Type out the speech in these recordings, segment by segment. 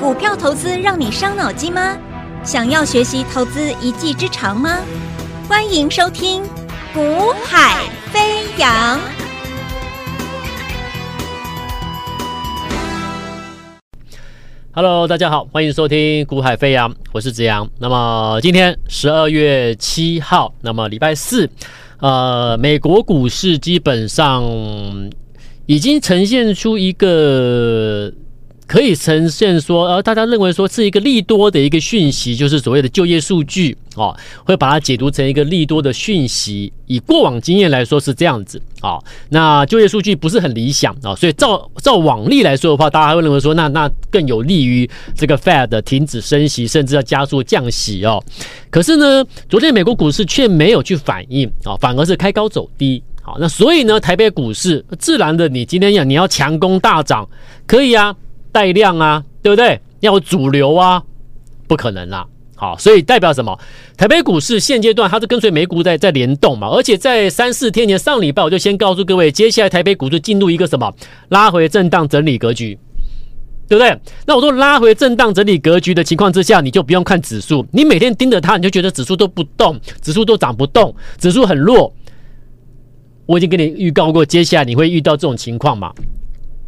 股票投资让你伤脑筋吗？想要学习投资一技之长吗？欢迎收听《股海飞扬》。Hello，大家好，欢迎收听《股海飞扬》，我是子阳。那么今天十二月七号，那么礼拜四，呃，美国股市基本上已经呈现出一个。可以呈现说，呃，大家认为说是一个利多的一个讯息，就是所谓的就业数据哦，会把它解读成一个利多的讯息。以过往经验来说是这样子啊，那就业数据不是很理想啊，所以照照往例来说的话，大家会认为说，那那更有利于这个 Fed 停止升息，甚至要加速降息哦。可是呢，昨天美国股市却没有去反应啊，反而是开高走低。好，那所以呢，台北股市自然的，你今天要你要强攻大涨，可以啊。带量啊，对不对？要有主流啊，不可能啦。好，所以代表什么？台北股市现阶段它是跟随美股在在联动嘛，而且在三四天前上礼拜我就先告诉各位，接下来台北股市进入一个什么拉回震荡整理格局，对不对？那我说拉回震荡整理格局的情况之下，你就不用看指数，你每天盯着它，你就觉得指数都不动，指数都涨不动，指数很弱。我已经给你预告过，接下来你会遇到这种情况嘛？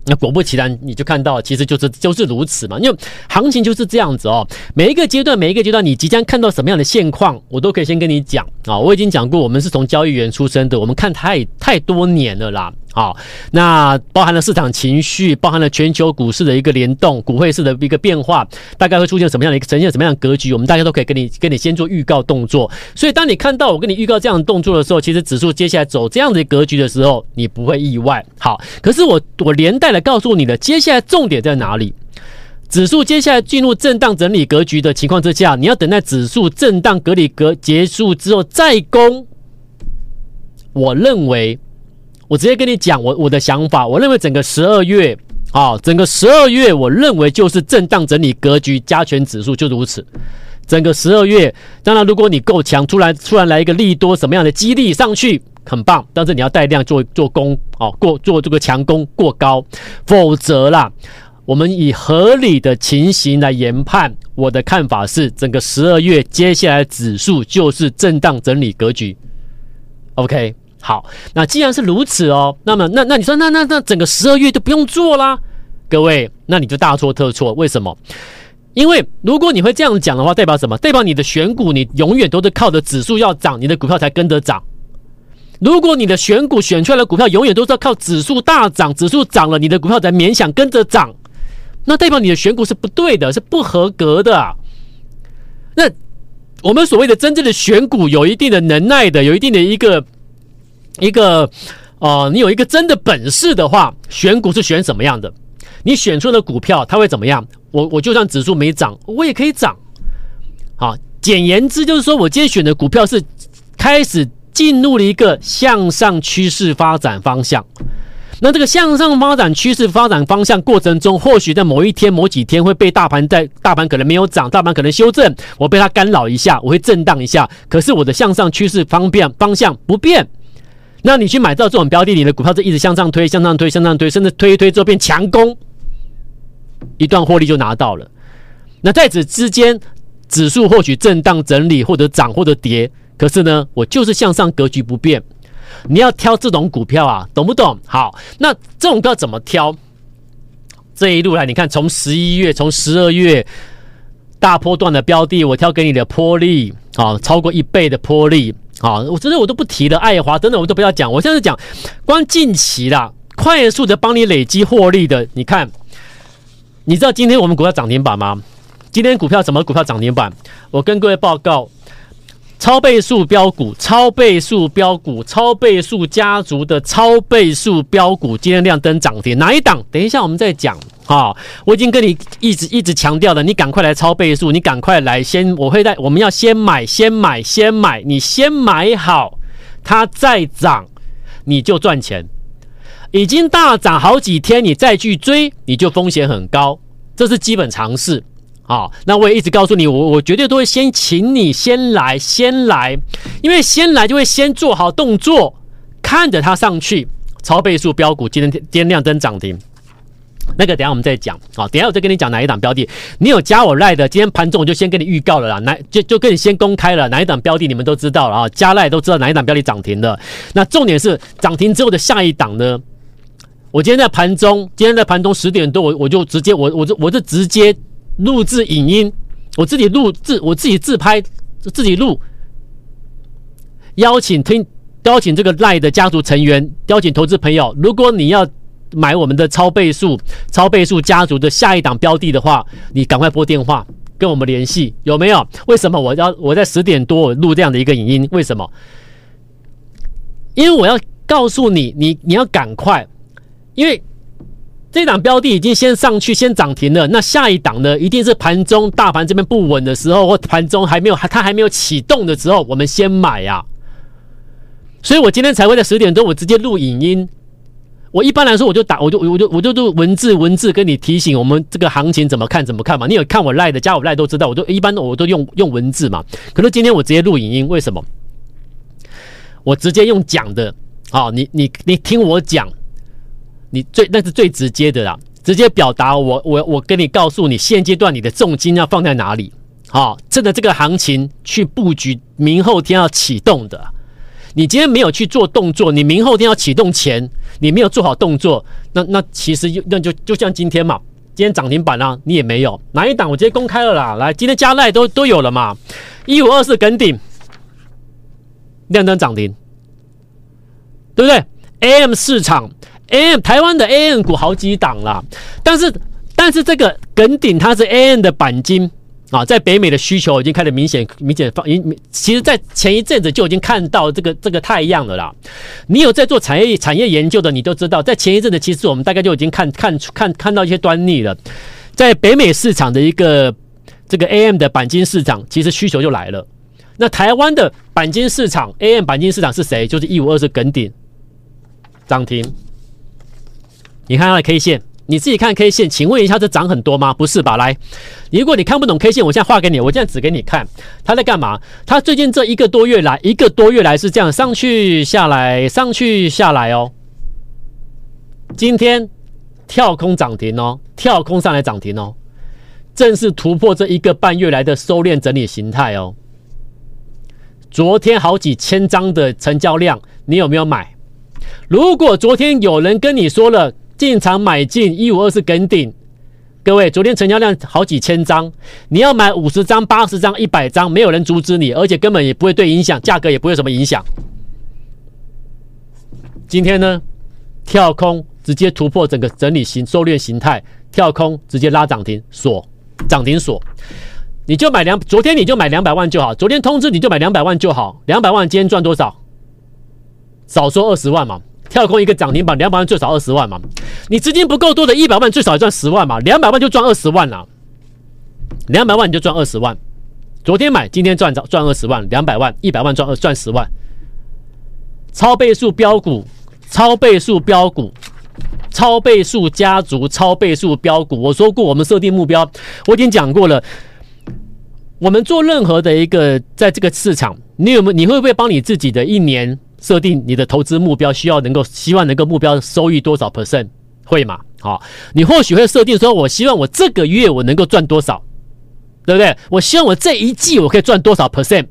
那果不其然，你就看到，其实就是就是如此嘛。因为行情就是这样子哦。每一个阶段，每一个阶段，你即将看到什么样的现况，我都可以先跟你讲啊。我已经讲过，我们是从交易员出身的，我们看太太多年了啦。好，那包含了市场情绪，包含了全球股市的一个联动，股汇市的一个变化，大概会出现什么样的一个呈现什么样的格局，我们大家都可以跟你跟你先做预告动作。所以，当你看到我跟你预告这样的动作的时候，其实指数接下来走这样的格局的时候，你不会意外。好，可是我我连带的来告诉你的，接下来重点在哪里？指数接下来进入震荡整理格局的情况之下，你要等待指数震荡隔离格结束之后再攻。我认为。我直接跟你讲我我的想法，我认为整个十二月啊，整个十二月，我认为就是震荡整理格局，加权指数就如此。整个十二月，当然如果你够强，突然突然来一个利多，什么样的激励上去，很棒。但是你要带量做做攻哦，过做这个强攻过高，否则啦，我们以合理的情形来研判，我的看法是，整个十二月接下来指数就是震荡整理格局。OK。好，那既然是如此哦，那么那那你说那那那整个十二月就不用做啦，各位，那你就大错特错。为什么？因为如果你会这样讲的话，代表什么？代表你的选股你永远都是靠着指数要涨，你的股票才跟着涨。如果你的选股选出来的股票永远都是要靠指数大涨，指数涨了，你的股票才勉强跟着涨，那代表你的选股是不对的，是不合格的。那我们所谓的真正的选股，有一定的能耐的，有一定的一个。一个，呃，你有一个真的本事的话，选股是选什么样的？你选出的股票它会怎么样？我我就算指数没涨，我也可以涨。好，简言之就是说我今天选的股票是开始进入了一个向上趋势发展方向。那这个向上发展趋势发展方向过程中，或许在某一天、某几天会被大盘在大盘可能没有涨，大盘可能修正，我被它干扰一下，我会震荡一下。可是我的向上趋势方便方向不变。那你去买到这种标的，你的股票就一直向上推，向上推，向上推，甚至推一推之后变强攻，一段获利就拿到了。那在此之间，指数或许震荡整理，或者涨，或者跌，可是呢，我就是向上格局不变。你要挑这种股票啊，懂不懂？好，那这种股怎么挑？这一路来，你看从十一月，从十二月大波段的标的，我挑给你的波利啊，超过一倍的波利。好，我真的我都不提了，爱华等等我都不要讲。我现在讲，光近期啦，快速的帮你累积获利的。你看，你知道今天我们股票涨停板吗？今天股票什么股票涨停板？我跟各位报告，超倍数标股、超倍数标股、超倍数家族的超倍数标股，今天亮灯涨停，哪一档？等一下我们再讲。好、哦，我已经跟你一直一直强调了，你赶快来超倍数，你赶快来先，我会带，我们要先买，先买，先买，你先买好，它再涨，你就赚钱。已经大涨好几天，你再去追，你就风险很高，这是基本常识。好、那我也一直告诉你，我我绝对都会先请你先来，先来，因为先来就会先做好动作，看着它上去，超倍数标股今天今天亮灯涨停。那个等下我们再讲，啊，等下我再跟你讲哪一档标的。你有加我赖的，今天盘中我就先跟你预告了啦，哪就就跟你先公开了哪一档标的，你们都知道了啊，加赖都知道哪一档标的涨停的。那重点是涨停之后的下一档呢？我今天在盘中，今天在盘中十点多，我我就直接我我就我就直接录制影音，我自己录自我自己自拍自己录，邀请听邀请这个赖的家族成员，邀请投资朋友，如果你要。买我们的超倍数、超倍数家族的下一档标的的话，你赶快拨电话跟我们联系，有没有？为什么我要我在十点多录这样的一个影音？为什么？因为我要告诉你，你你要赶快，因为这档标的已经先上去，先涨停了。那下一档呢，一定是盘中大盘这边不稳的时候，或盘中还没有它还没有启动的时候，我们先买呀。所以我今天才会在十点多，我直接录影音。我一般来说，我就打，我就我就我就录文字文字跟你提醒我们这个行情怎么看怎么看嘛。你有看我赖的，加我赖都知道，我都一般我都用用文字嘛。可是今天我直接录影音，为什么？我直接用讲的，好，你你你听我讲，你最那是最直接的啦，直接表达我我我跟你告诉你，现阶段你的重金要放在哪里？好，趁着这个行情去布局，明后天要启动的。你今天没有去做动作，你明后天要启动前，你没有做好动作，那那其实那就就像今天嘛，今天涨停板啊，你也没有哪一档，我直接公开了啦。来，今天加赖都都有了嘛，一五二四耿鼎亮灯涨停，对不对？AM 市场，AM 台湾的 AM 股好几档啦，但是但是这个耿鼎它是 AM 的鈑金。啊，在北美的需求已经开始明显明显放，其实，在前一阵子就已经看到这个这个太阳了啦。你有在做产业产业研究的，你都知道，在前一阵子，其实我们大概就已经看看看看到一些端倪了。在北美市场的一个这个 AM 的鈑金市场，其实需求就来了。那台湾的鈑金市场，AM 鈑金市场是谁？就是一五二是耿鼎涨停。你看它的 K 线。你自己看 K 线，请问一下，这涨很多吗？不是吧？来，如果你看不懂 K 线，我现在画给你，我现在指给你看，它在干嘛？它最近这一个多月来，一个多月来是这样上去下来，上去下来哦。今天跳空涨停哦，跳空上来涨停哦，正式突破这一个半月来的收敛整理形态哦。昨天好几千张的成交量，你有没有买？如果昨天有人跟你说了，进场买进一五二四耿鼎，各位，昨天成交量好几千张，你要买五十张、八十张、一百张，没有人阻止你，而且根本也不会对影响价格，也不会有什么影响。今天呢，跳空直接突破整个整理型收敛形态，跳空直接拉涨停锁涨停锁，你就买两，昨天你就买两百万就好，昨天通知你就买两百万就好，两百万今天赚多少？少说二十万嘛。跳空一个涨停板，两百万最少二十万嘛。你资金不够多的一百万最少也赚十万嘛，两百万就赚二十万了。两百万你就赚二十万，昨天买今天赚赚二十万，两百万一百万赚二赚十万。超倍数标股，超倍数标股，超倍数家族，超倍数标股。我说过，我们设定目标，我已经讲过了。我们做任何的一个在这个市场，你有没有？你会不会帮你自己的一年？设定你的投资目标，需要能够希望能够目标收益多少 percent 会吗？好，你或许会设定说，我希望我这个月我能够赚多少，对不对？我希望我这一季我可以赚多少 percent，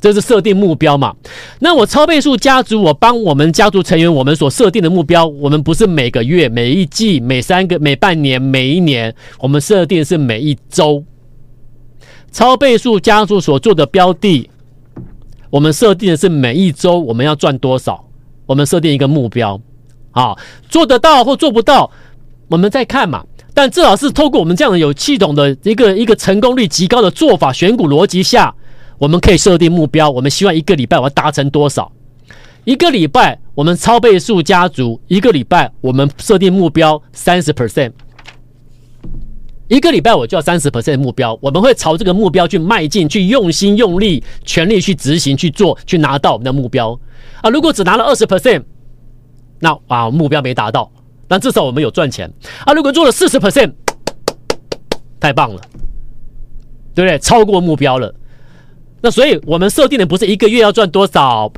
这是设定目标嘛？那我超倍数家族，我帮我们家族成员，我们所设定的目标，我们不是每个月、每一季、每三个、每半年、每一年，我们设定是每一周。超倍数家族所做的标的。我们设定的是每一周我们要赚多少，我们设定一个目标，啊，做得到或做不到，我们再看嘛。但至少是透过我们这样的有系统的一个一个成功率极高的做法选股逻辑下，我们可以设定目标。我们希望一个礼拜我要达成多少？一个礼拜我们超倍数家族，一个礼拜我们设定目标三十 percent。一个礼拜我就要三十 percent 的目标，我们会朝这个目标去迈进，去用心用力、全力去执行、去做、去拿到我们的目标啊！如果只拿了二十 percent，那啊目标没达到，但至少我们有赚钱啊！如果做了四十 percent，太棒了，对不对？超过目标了。那所以我们设定的不是一个月要赚多少，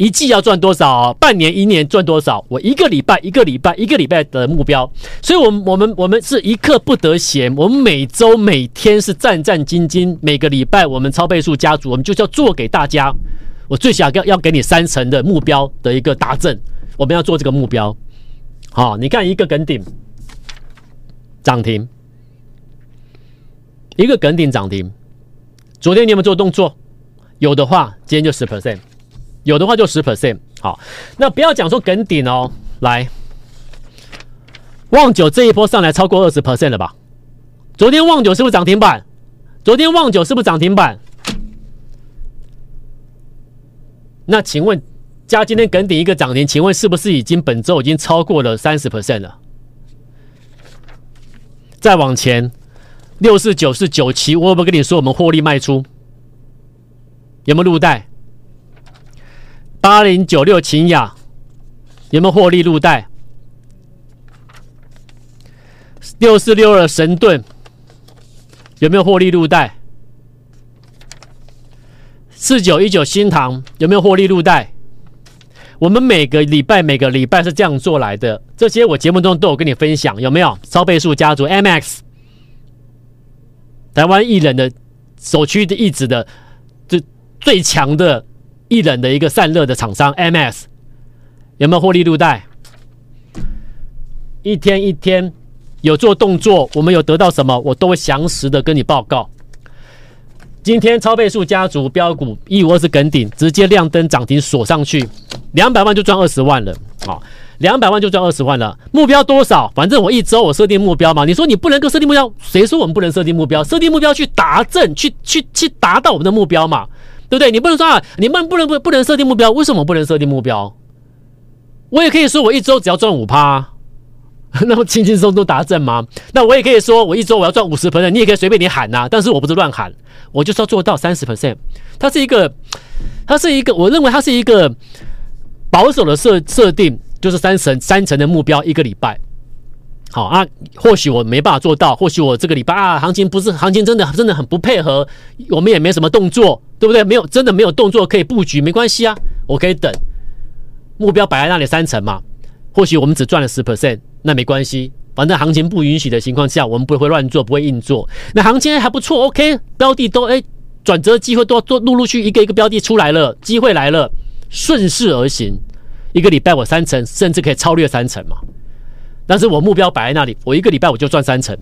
一季要赚多少，半年、一年赚多少，我一个礼拜、一个礼拜、一个礼拜的目标。所以，我们、我们、我们是一刻不得闲，我们每周、每天是战战兢兢。每个礼拜，我们超倍数家族，我们就是要做给大家。我最想要要给你三成的目标的一个达阵，我们要做这个目标。好，你看一个梗顶涨停，一个梗顶涨停。昨天你有没有做动作？有的话，今天就十 percent；有的话就十 percent。好，那不要讲说梗顶哦，来，旺九这一波上来超过二十 percent 了吧？昨天旺九是不是涨停板？昨天旺九是不是涨停板？那请问加今天梗顶一个涨停，请问是不是已经本周已经超过了三十 percent 了？再往前。六四九四九七，我有没有跟你说我们获利卖出？有没有入袋？八零九六秦雅有没有获利入袋？六四六二神盾有没有获利入袋？四九一九新唐有没有获利入袋？我们每个礼拜每个礼拜是这样做来的，这些我节目中都有跟你分享，有没有？超倍数家族 MX。台湾艺人的首屈一指的最最强的一冷的一个散热的厂商 MS 有没有获利入袋？一天一天有做动作，我们有得到什么，我都会详实的跟你报告。今天超倍数家族标股一五二是耿顶，直接亮灯涨停锁上去，两百万就赚二十万了，好。两百万就赚二十万了，目标多少？反正我一周我设定目标嘛。你说你不能够设定目标，谁说我们不能设定目标？设定目标去达阵，去去去达到我们的目标嘛，对不对？你不能说啊，你们不能不不能设定目标？为什么不能设定目标？我也可以说我一周只要赚五趴，那么轻轻松松达阵吗？那我也可以说我一周我要赚五十 percent，你也可以随便你喊呐、但是我不是乱喊，我就是要做到三十 percent。它是一个，它是一个，我认为它是一个保守的设设定。就是三成三成的目标一个礼拜，好啊，或许我没办法做到，或许我这个礼拜啊，行情不是行情，真的真的很不配合，我们也没什么动作，对不对？没有真的没有动作可以布局，没关系啊，我可以等，目标摆在那里三成嘛，或许我们只赚了十 percent，那没关系，反正行情不允许的情况下，我们不会乱做，不会硬做。那行情还不错，OK，标的都哎转折机会都都陆陆续一个一个标的出来了，机会来了，顺势而行。一个礼拜我三成，甚至可以超越三成嘛？但是我目标摆在那里，我一个礼拜我就赚三成。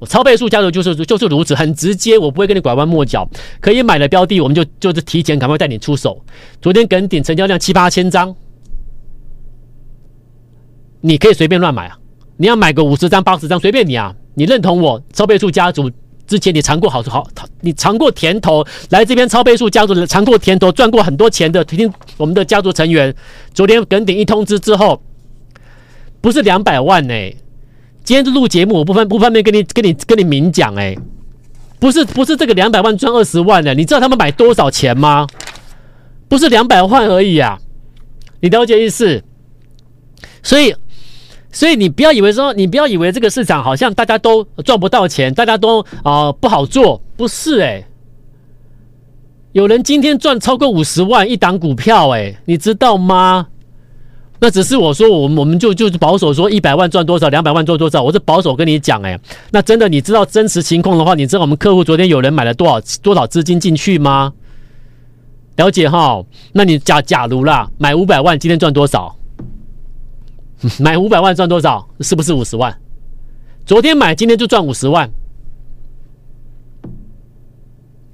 我超倍数家族就是就是如此，很直接，我不会跟你拐弯抹角。可以买的标的，我们就就是提前赶快带你出手。昨天耿鼎成交量七八千张，你可以随便乱买啊！你要买个五十张八十张随便你啊！你认同我超倍数家族？之前你尝过好好，你尝过甜头，来这边超倍数家族尝过甜头，赚过很多钱的，听我们的家族成员，昨天耿鼎一通知之后，不是两百万呢、今天录节目，我不方不方便跟你跟你跟你明讲哎，不是不是这个两百万赚二十万的，你知道他们买多少钱吗？不是两百万而已啊，你了解意思？所以。所以你不要以为说，你不要以为这个市场好像大家都赚不到钱，大家都啊、不好做，不是哎、有人今天赚超过五十万一档股票哎、你知道吗？那只是我说我我们就就是保守说一百万赚多少，两百万赚多少，我是保守跟你讲诶、欸。那真的你知道真实情况的话，你知道我们客户昨天有人买了多少多少资金进去吗？了解哈？那你假假如啦，买五百万，今天赚多少？买五百万赚多少？是不是五十万？昨天买，今天就赚五十万。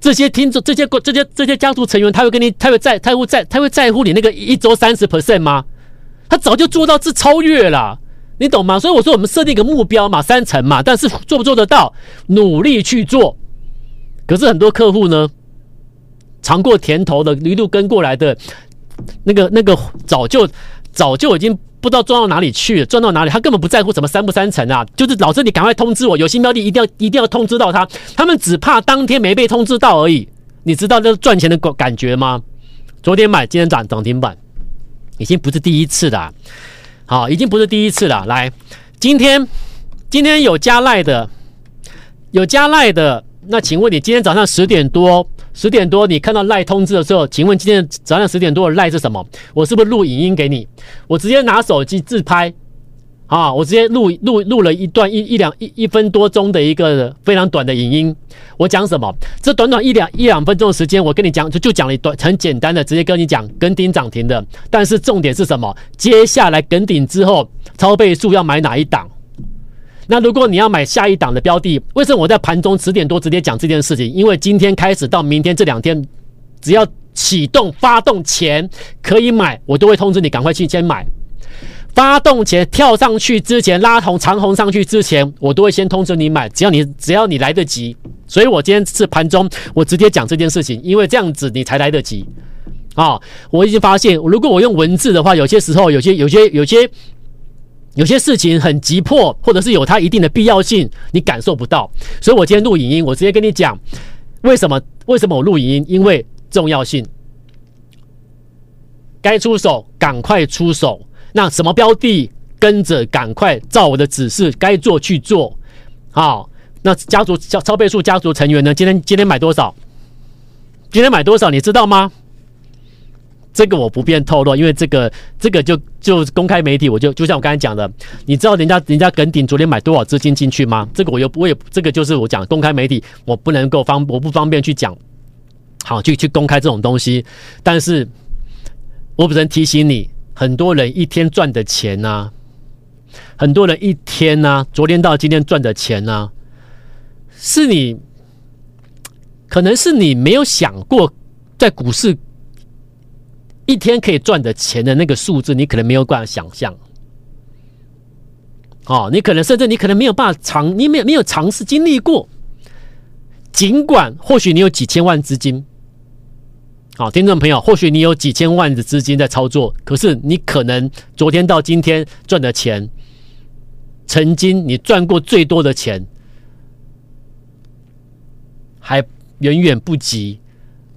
这些听众，这些这些这些家族成员，他会跟你，他会在，他会在，他会在乎你那个一周三十 percent 吗？他早就做到是超越了，你懂吗？所以我说，我们设定一个目标嘛，三成嘛，但是做不做得到？努力去做。可是很多客户呢，尝过甜头的，一路跟过来的，那个那个早就早就已经。不知道赚到哪里去了，赚到哪里，他根本不在乎什么三不三成啊！就是老师，你赶快通知我，有新标的一定要一定要通知到他。他们只怕当天没被通知到而已。你知道这赚钱的感感觉吗？昨天买，今天涨涨停板，已经不是第一次了。好，已经不是第一次了。来，今天今天有加赖的，有加赖的，那请问你今天早上十点多，十点多你看到赖通知的时候，请问今天早上十点多的赖是什么？我是不是录影音给你？我直接拿手机自拍。啊！我直接录录录了一段一一两一一分多钟的一个非常短的影音。我讲什么？这短短一两一两分钟的时间，我跟你讲就就讲了一段很简单的，直接跟你讲跟顶涨停的。但是重点是什么？接下来跟顶之后超倍数要买哪一档？那如果你要买下一档的标的，为什么我在盘中十点多直接讲这件事情？因为今天开始到明天这两天，只要启动发动前可以买，我都会通知你赶快去先买。发动前跳上去之前，拉红长红上去之前，我都会先通知你买。只要你只要你来得及，所以我今天是盘中，我直接讲这件事情，因为这样子你才来得及。啊、我已经发现，如果我用文字的话，有些时候有些有些有些有些事情很急迫，或者是有它一定的必要性，你感受不到。所以我今天录影音，我直接跟你讲，为什么为什么我录影音？因为重要性，该出手赶快出手。那什么标的跟着赶快照我的指示该做去做，好，那家族超超倍数家族成员呢？今天今天买多少？今天买多少？你知道吗？这个我不便透露，因为这个这个就就公开媒体，我就就像我刚才讲的，你知道人家人家耿鼎昨天买多少资金进去吗？这个我又我也这个就是我讲公开媒体，我不能够方我不方便去讲，好去去公开这种东西，但是我只能提醒你。很多人一天赚的钱呐、啊，很多人一天呐、昨天到今天赚的钱呐、啊，是你可能是你没有想过，在股市一天可以赚的钱的那个数字，你可能没有办法想象。哦，你可能甚至你可能没有办法尝，你没有没有尝试经历过，尽管或许你有几千万资金。好，听众朋友，或许你有几千万的资金在操作，可是你可能昨天到今天赚的钱，曾经你赚过最多的钱，还远远不及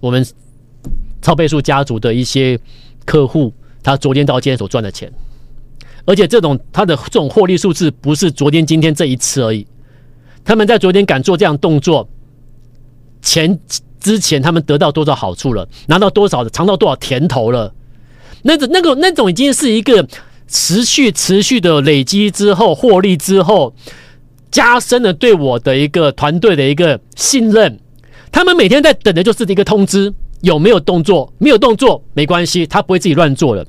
我们超倍数家族的一些客户，他昨天到今天所赚的钱，而且这种他的这种获利数字不是昨天今天这一次而已，他们在昨天敢做这样动作，前。之前他们得到多少好处了？拿到多少的尝到多少甜头了？那种、那个、那种已经是一个持续、持续的累积之后获利之后，加深了对我的一个团队的一个信任。他们每天在等的就是一个通知，有没有动作？没有动作没关系，他不会自己乱做了。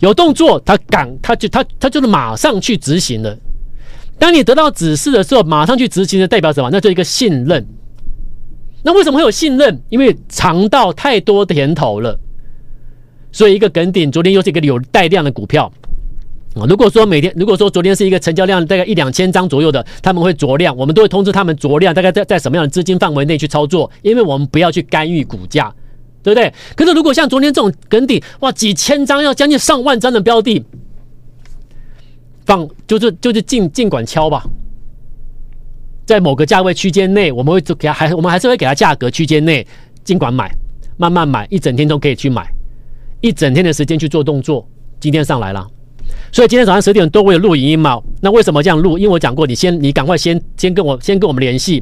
有动作，他敢，他就他他就是马上去执行了。当你得到指示的时候，马上去执行的代表什么？那就一个信任。那为什么会有信任？因为尝到太多甜头了，所以一个梗顶昨天又是一个有带量的股票啊。如果说每天，如果说昨天是一个成交量大概一两千张左右的，他们会酌量，我们都会通知他们酌量，大概在在什么样的资金范围内去操作，因为我们不要去干预股价，对不对？可是如果像昨天这种梗顶，哇，几千张要将近上万张的标的，放就是就是尽尽管敲吧。在某个价位区间内，我们会做给他还我们还是会给他价格区间内尽管买，慢慢买，一整天都可以去买，一整天的时间去做动作。今天上来了，所以今天早上十点多我有录影音嘛？那为什么这样录？因为我讲过，你先你赶快先先跟我先跟我们联系，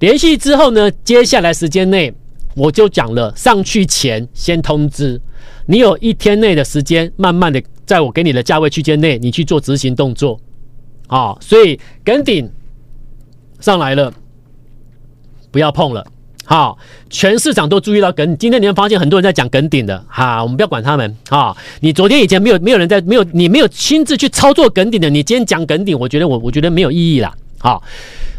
联系之后呢，接下来时间内我就讲了，上去前先通知你，有一天内的时间，慢慢的在我给你的价位区间内，你去做执行动作啊。所以耿鼎。上来了，不要碰了。好，全市场都注意到梗。今天你会发现很多人在讲梗顶的，哈，我们不要管他们。哈，你昨天以前没有没有人在没有你没有亲自去操作梗顶的，你今天讲梗顶，我觉得我我觉得没有意义了。好，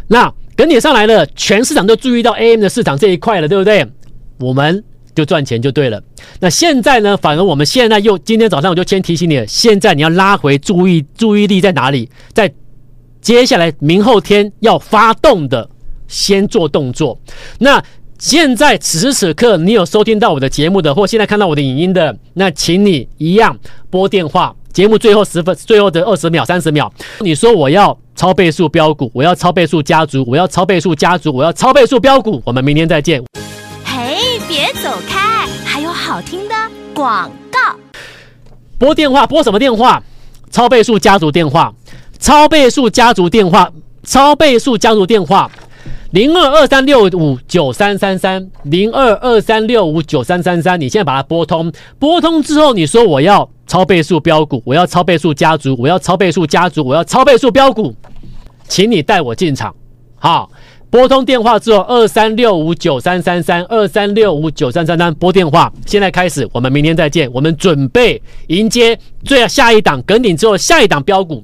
那耿鼎上来了，全市场都注意到 AM 的市场这一块了，对不对？我们就赚钱就对了。那现在呢？反而我们现在又今天早上我就先提醒你，现在你要拉回注意注意力在哪里？在。接下来明后天要发动的，先做动作。那现在此时此刻，你有收听到我的节目的，或现在看到我的影音的，那请你一样拨电话。节目最后十分，最后的二十秒、三十秒，你说我要超倍数标股，我要超倍数家族，我要超倍数家族，我要超倍数标股。我们明天再见。嘿，别走开，还有好听的广告。拨电话，拨什么电话？超倍数家族电话。超倍数家族电话，超倍数家族电话，零二二三六五九三三三零二二三六五九三三三，你现在把它拨通，拨通之后你说我要超倍数标股，我要超倍数家族，我要超倍数家族，我要超倍数标股，请你带我进场，好。拨通电话之后，二三六五九三三三，二三六五九三三三，拨电话。现在开始，我们明天再见。我们准备迎接最下一档跟顶之后下一档标股，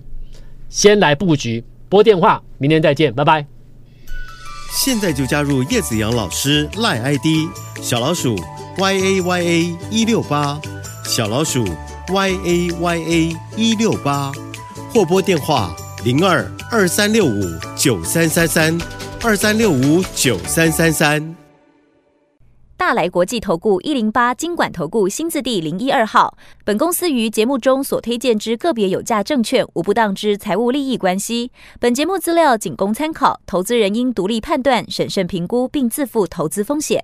先来布局。拨电话，明天再见，拜拜。现在就加入叶子阳老师赖 ID 小老鼠 y a y a 一六八小老鼠 y a y a 一六八，或拨电话零二二三六五九三三三。二三六五九三三三，大来国际投顾一零八金管投顾新字第零一二号。本公司于节目中所推荐之个别有价证券，无不当之财务利益关系。本节目资料仅供参考，投资人应独立判断、审慎评估，并自负投资风险。